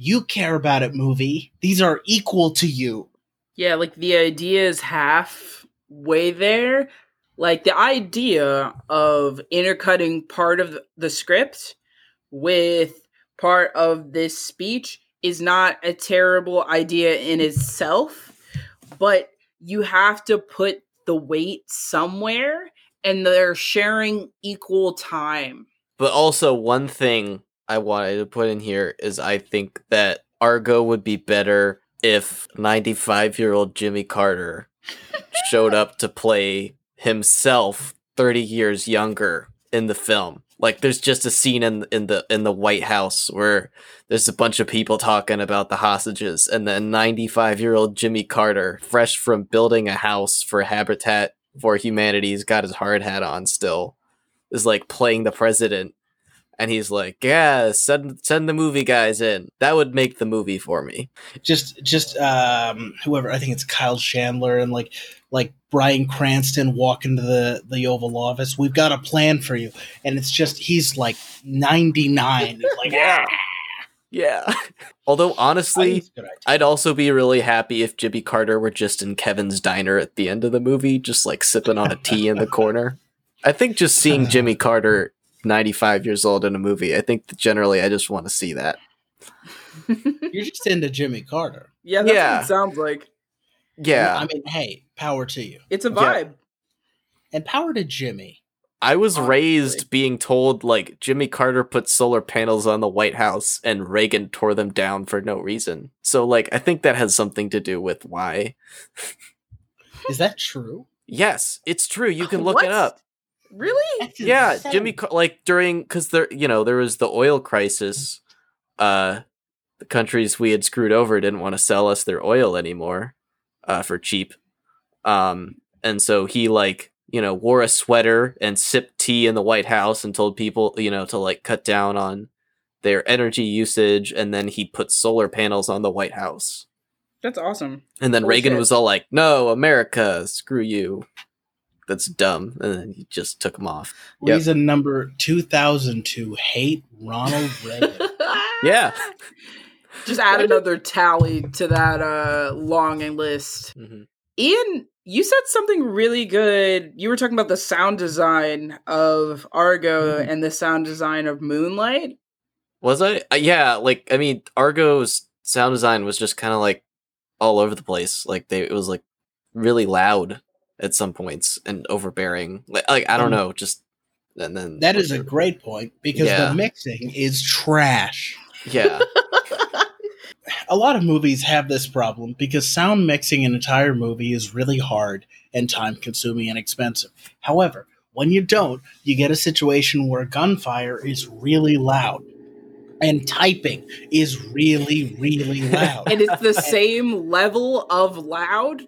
you care about it, movie. These are equal to you. Yeah, like the idea is half way there. Like the idea of intercutting part of the script with part of this speech is not a terrible idea in itself, but you have to put the weight somewhere and they're sharing equal time. But also, one thing I wanted to put in here is I think that Argo would be better if 95 year old Jimmy Carter showed up to play himself 30 years younger in the film. Like there's just a scene in in the in the White House where there's a bunch of people talking about the hostages and then 95 year old Jimmy Carter, fresh from building a house for Habitat for Humanity's got his hard hat on still, is like playing the president and he's like, "Yeah, send send the movie guys in." That would make the movie for me. Just just um whoever I think it's Kyle Chandler and like like Bryan Cranston walk into the the Oval Office. We've got a plan for you, and it's just he's like ninety nine. like yeah, yeah. Although honestly, I'd also be really happy if Jimmy Carter were just in Kevin's diner at the end of the movie, just like sipping on a tea in the corner. I think just seeing Jimmy Carter 95 years old in a movie. I think generally I just want to see that. You're just into Jimmy Carter. Yeah, that's yeah. what it sounds like. Yeah. I mean, hey, power to you. It's a vibe. Yeah. And power to Jimmy. I was Honestly. raised being told like Jimmy Carter put solar panels on the White House and Reagan tore them down for no reason. So like I think that has something to do with why. Is that true? Yes, it's true. You can look what? it up. Really? Yeah, insane. Jimmy like during cuz there you know, there was the oil crisis uh the countries we had screwed over didn't want to sell us their oil anymore uh for cheap. Um and so he like, you know, wore a sweater and sipped tea in the White House and told people, you know, to like cut down on their energy usage and then he put solar panels on the White House. That's awesome. And then Reagan was all like, "No, America, screw you." That's dumb, and then he just took him off. Reason yep. number two thousand to hate Ronald Reagan. yeah, just add another tally to that uh, long list. Mm-hmm. Ian, you said something really good. You were talking about the sound design of Argo mm-hmm. and the sound design of Moonlight. Was I? Uh, yeah, like I mean, Argo's sound design was just kind of like all over the place. Like they, it was like really loud at some points and overbearing. Like, like I don't mm. know, just and then that is a great point because yeah. the mixing is trash. Yeah. a lot of movies have this problem because sound mixing an entire movie is really hard and time consuming and expensive. However, when you don't, you get a situation where gunfire is really loud and typing is really, really loud. and it's the same level of loud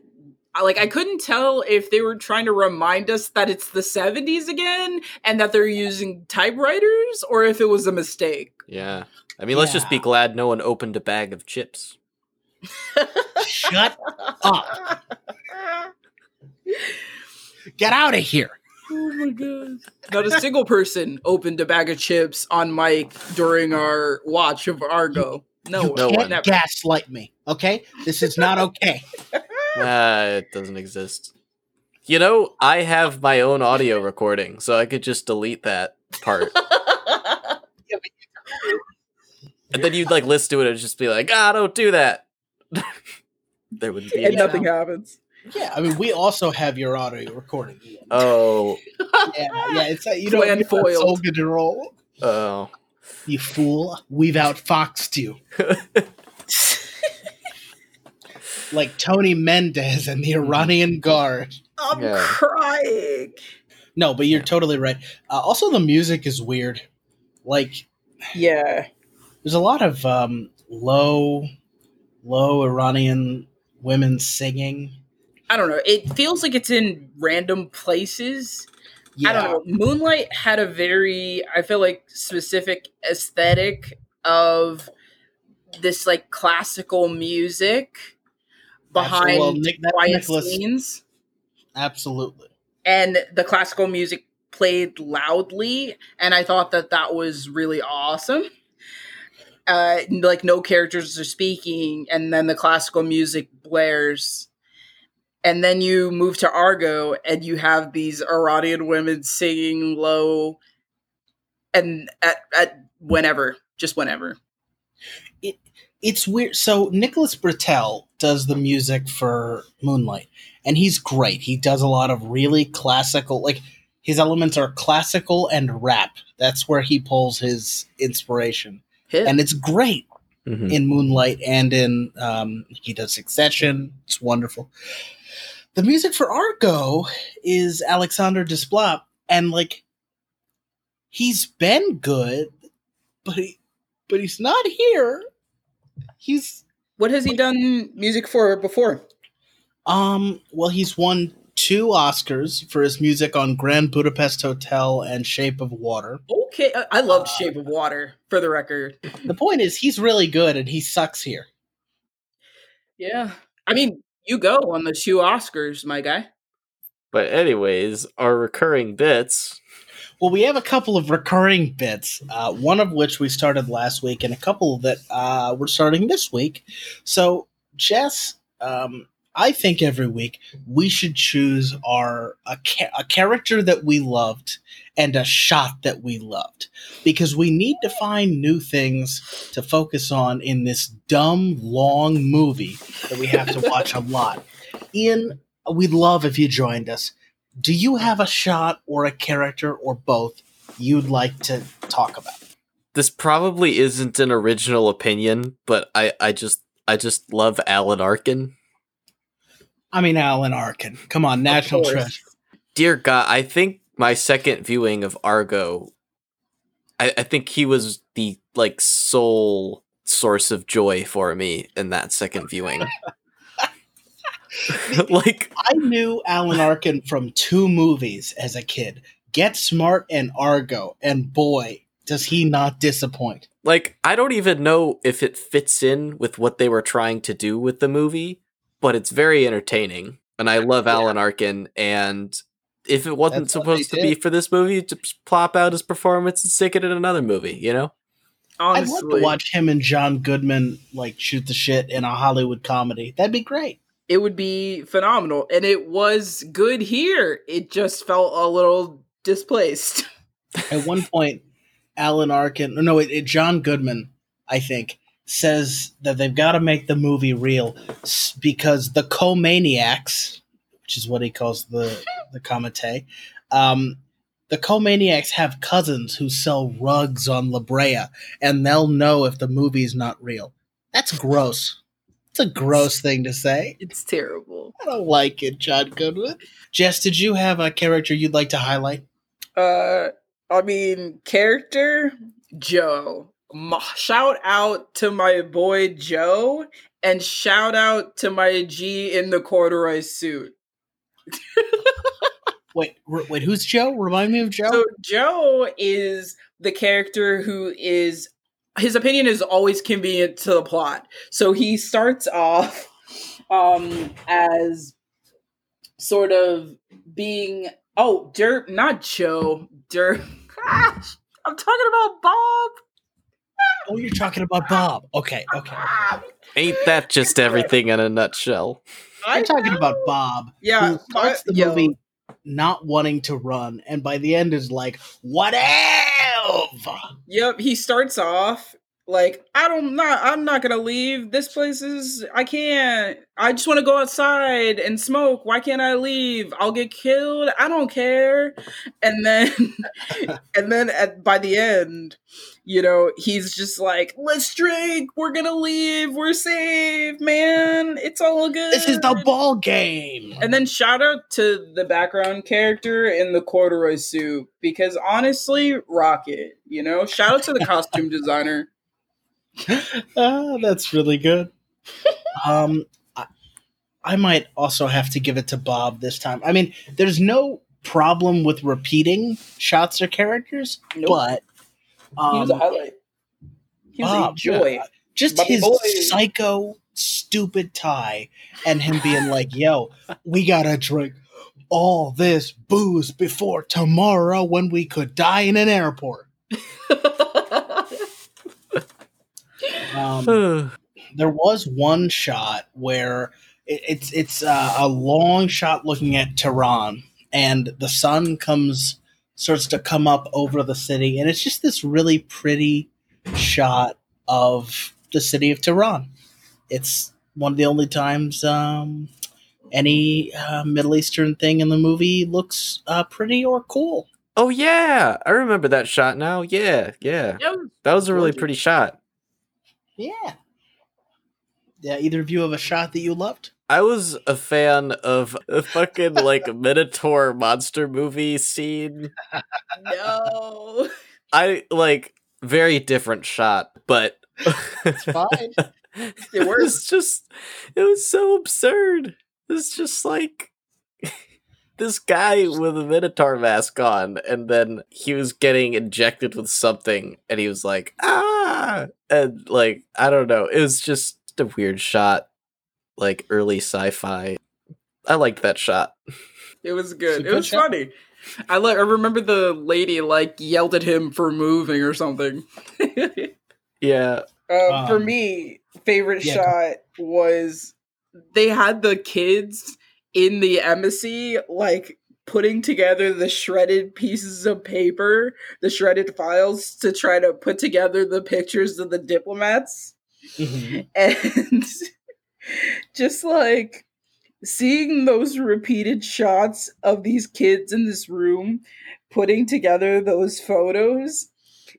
like I couldn't tell if they were trying to remind us that it's the 70s again and that they're using typewriters or if it was a mistake. Yeah. I mean, let's just be glad no one opened a bag of chips. Shut up. Get out of here. Oh my god. Not a single person opened a bag of chips on Mike during our watch of Argo. No, you no can't one. gaslight me, okay? This is not okay. uh, it doesn't exist. You know, I have my own audio recording, so I could just delete that part. and then you'd like listen to it and just be like, ah, don't do that. there would be and nothing happens. Yeah, I mean, we also have your audio recording. Oh, yeah, yeah. It's uh, you know, Plan foiled. so good to roll. Oh, you fool! We've outfoxed you like Tony Mendez and the mm-hmm. Iranian Guard. I'm yeah. crying. No, but you're totally right. Uh, also, the music is weird. Like, yeah, there's a lot of um, low, low Iranian women singing. I don't know. It feels like it's in random places. Yeah. I don't know. Moonlight had a very, I feel like, specific aesthetic of this like classical music behind. Well, Nick- quiet Nicholas- scenes Absolutely. and the classical music played loudly and i thought that that was really awesome uh like no characters are speaking and then the classical music blares and then you move to argo and you have these iranian women singing low and at, at whenever just whenever It It's weird. So Nicholas Britell does the music for Moonlight, and he's great. He does a lot of really classical, like his elements are classical and rap. That's where he pulls his inspiration, hit and it's great. Mhm. in Moonlight and in um, he does Succession. It's wonderful. The music for Argo is Alexander Desplat, and like he's been good, but he, but he's not here. He's what has he done music for before um well, he's won two Oscars for his music on Grand Budapest Hotel and Shape of Water. okay i, I loved Uh, shape of water for the record The point is, he's really good, and he sucks here. Yeah. I mean, you go on the two Oscars, my guy. But anyways, our recurring bits. Well, we have a couple of recurring bits, uh, one of which we started last week, and a couple that uh, we're starting this week. So, Jess, um, I think every week we should choose our a, a character that we loved and a shot that we loved because we need to find new things to focus on in this dumb long movie that we have to watch a lot. Ian, we'd love if you joined us do you have a shot or a character or both you'd like to talk about? This probably isn't an original opinion, but I, I just I just love Alan Arkin. I mean, Alan Arkin. Come on, national treasure. Dear God, I think my second viewing of Argo, I, I think he was the like sole source of joy for me in that second viewing. like I knew Alan Arkin from two movies as a kid Get Smart and Argo, and boy, does he not disappoint. like I don't even know if it fits in with what they were trying to do with the movie, but it's very entertaining. And I love Alan Arkin and if it wasn't That's supposed to be for this movie, just plop out his performance and stick it in another movie, you know? I'd love to watch him and John Goodman like shoot the shit in a Hollywood comedy. That'd be great. It would be phenomenal. And it was good here. It just felt a little displaced. At one point, Alan Arkin, no, it, it, John Goodman, I think, says that they've got to make the movie real because the co-maniacs, which is what he calls the the comite, um, the co-maniacs have cousins who sell rugs on La Brea, and they'll know if the movie's not real. That's gross. It's a gross thing to say. It's terrible. I don't like it, John Goodman. Jess, did you have a character you'd like to highlight? Uh, I mean, character Joe. M- shout out to my boy Joe, and shout out to my G in the corduroy suit. Wait, r- wait, who's Joe? Remind me of Joe. So Joe is the character who is his opinion is always convenient to the plot. So he starts off um as sort of being oh Derp not Joe Derp Gosh, I'm talking about Bob. Oh, you're talking about Bob. Okay, okay. Ain't that just everything in a nutshell? I'm talking about Bob, yeah, who starts the yo. movie not wanting to run, and by the end is like, whatever. Yep, he starts off like I don't not I'm not gonna leave. This place is I can't. I just want to go outside and smoke. Why can't I leave? I'll get killed. I don't care. And then and then at by the end, you know, he's just like, let's drink. We're gonna leave. We're safe, man. It's all good. This is the ball game. And then shout out to the background character in the corduroy suit because honestly, Rocket, you know, shout out to the costume designer. Ah, that's really good. um, I, I might also have to give it to Bob this time. I mean, there's no problem with repeating shots or characters, Nope. but he was a um, highlight. He was Oh, a joy. Just My his boy. psycho, stupid tie, and him being like, "Yo, we gotta drink all this booze before tomorrow when we could die in an airport." Um, there was one shot where it, it's it's uh, a long shot looking at Tehran, and the sun comes starts to come up over the city, and it's just this really pretty shot of the city of Tehran. It's one of the only times um, any uh, Middle Eastern thing in the movie looks uh, pretty or cool. oh yeah, I remember that shot now. Yeah, yeah, Yeah, that was a really pretty shot. Yeah. Yeah. Either of you have a shot that you loved? I was a fan of a fucking like Minotaur monster movie scene. no. I like very different shot, but It's fine. it was just it was so absurd. It's just like this guy with a Minotaur mask on, and then he was getting injected with something, and he was like, ah, and like I don't know, it was just a weird shot, like early sci-fi. I liked that shot. It was It's good. It was shot. funny. I like. I remember the lady like yelled at him for moving or something. Yeah, Uh, for Um, me, favorite yeah, shot was they had the kids in the embassy like putting together the shredded pieces of paper, the shredded files to try to put together the pictures of the diplomats Mhm. and just like seeing those repeated shots of these kids in this room putting together those photos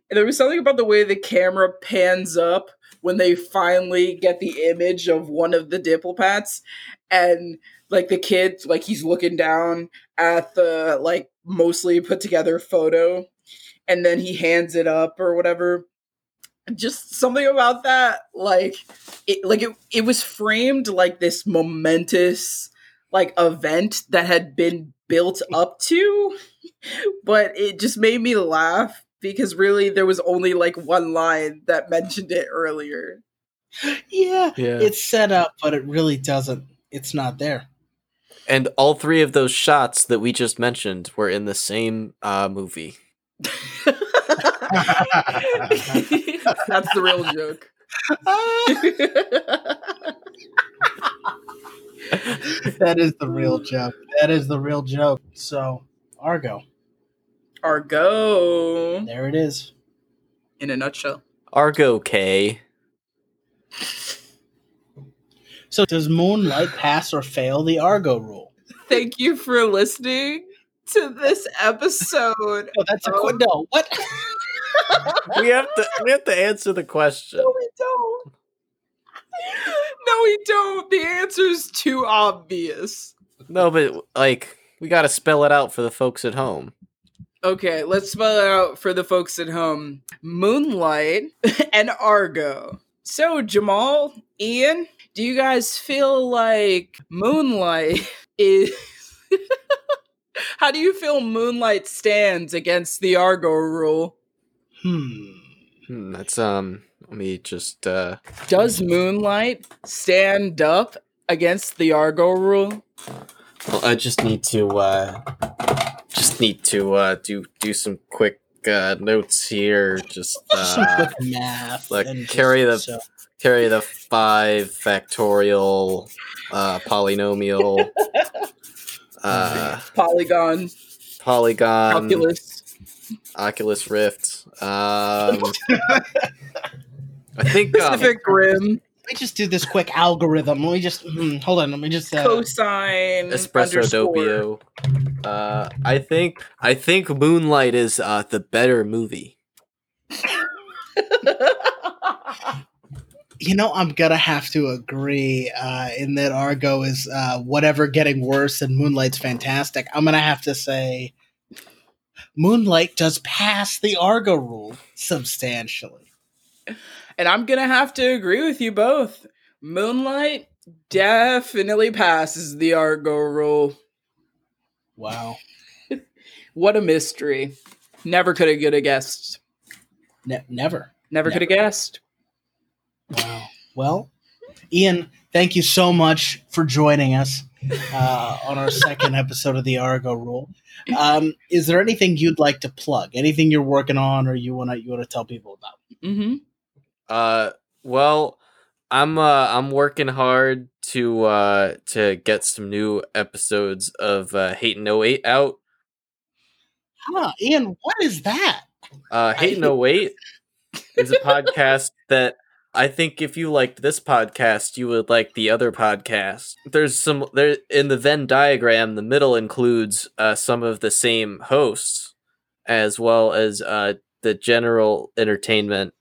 and there was something about the way the camera pans up when they finally get the image of one of the diplomats and like the kid like he's looking down at the like mostly put together photo and then he hands it up or whatever. Just something about that like it like it, it was framed like this momentous like event that had been built up to but it just made me laugh because really there was only like one line that mentioned it earlier Yeah. yeah. It's set up, but it really doesn't. It's not there. and all three of those shots that we just mentioned were in the same uh, movie. that's the real joke that is the real joke. That is the real joke. So, Argo, argo there it is. in a nutshell Argo K. So, does Moonlight pass or fail the Argo rule? thank you for listening to this episode Oh, that's a Oh. qu- no. What? We have to we have to answer the question. No, we don't. No, we don't. The answer's too obvious. No, but like we got to spell it out for the folks at home. Okay, let's spell it out for the folks at home. Moonlight and Argo. So, Jamal, Ian, do you guys feel like Moonlight is. How do you feel Moonlight stands against the Argo rule? Hmm. Hmm, that's um. Let me just uh. Does Moonlight stand up against the Argo rule? Well, I just need to uh. Just need to uh do do some quick uh notes here. Just Some uh quick math. like, and just- carry the- so- carry the five factorial uh polynomial uh Polygon, polygon calculus. Oculus Rift. Um, I think um, Pacific Rim, Let me just do this quick algorithm. Let me just hmm, hold on. Let me just. Uh, cosine, Espresso underscore. Doppio. Uh, I think I think Moonlight is uh, the better movie. you know, I'm gonna have to agree uh, in that Argo is uh, whatever getting worse and Moonlight's fantastic. I'm gonna have to say Moonlight does pass the Argo rule substantially. And I'm gonna have to agree with you both. Moonlight definitely passes the Argo rule. Wow. What a mystery. Never could have guessed. Ne- never. Never could have guessed. Wow. Well, Ian, thank you so much for joining us uh, on our second episode of the Argo Rule. Um, is there anything you'd like to plug? Anything you're working on, or you wanna you wanna tell people about? Mm-hmm. Uh, well, I'm uh I'm working hard to uh to get some new episodes of uh Hate and 08 out. Huh, Ian, what is that? Uh Hate and 08 is a podcast that I think if you liked this podcast, you would like the other podcast. There's some there in the Venn diagram. The middle includes uh, some of the same hosts, as well as uh, the general entertainment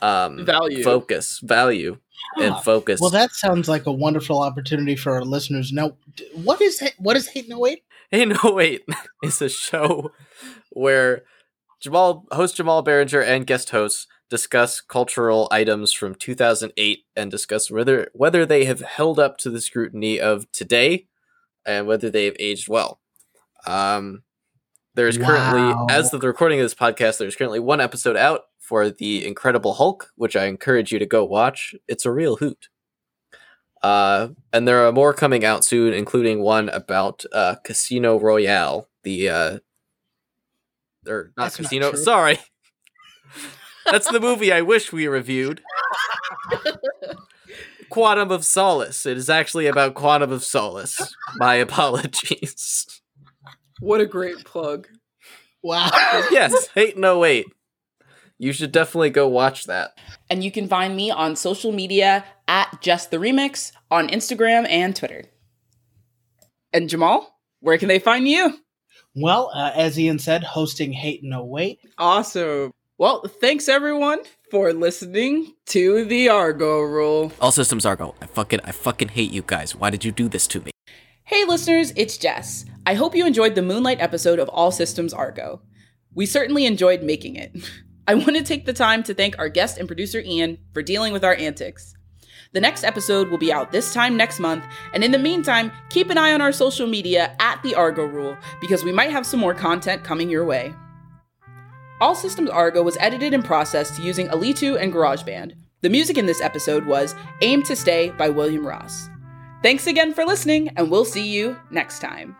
um, Value. focus, value, and focus. Well, that sounds like a wonderful opportunity for our listeners. Now, what is it? What is Hate No Wait? Hey, no, wait. It's a show where Jamal, host Jamal Behringer and guest hosts discuss cultural items from 2008 and discuss whether whether they have held up to the scrutiny of today and whether they have aged well. Um, there's Wow. currently, as of the recording of this podcast, there's currently one episode out for the Incredible Hulk, which I encourage you to go watch. It's a real hoot. Uh, and there are more coming out soon, including one about uh, Casino Royale, the uh, or not That's Casino. true. sorry, that's the movie I wish we reviewed. Quantum of Solace. It is actually about Quantum of Solace. My apologies. What a great plug. Wow. yes, hate no wait. You should definitely go watch that. And you can find me on social media at Just the Remix on Instagram and Twitter. And Jamal, where can they find you? well, uh, as Ian said, hosting Hate No Wait. Awesome. Well, thanks everyone for listening to the Argo Rule. All systems Argo. I fucking I fucking hate you guys. Why did you do this to me? Hey listeners, it's Jess. I hope you enjoyed the Moonlight episode of All Systems Argo. We certainly enjoyed making it. I want to take the time to thank our guest and producer Ian for dealing with our antics. The next episode will be out this time next month, and in the meantime, keep an eye on our social media at the Argo Rule because we might have some more content coming your way. All Systems Argo was edited and processed using Alitu and GarageBand. The music in this episode was Aim to Stay by William Ross. Thanks again for listening, and we'll see you next time.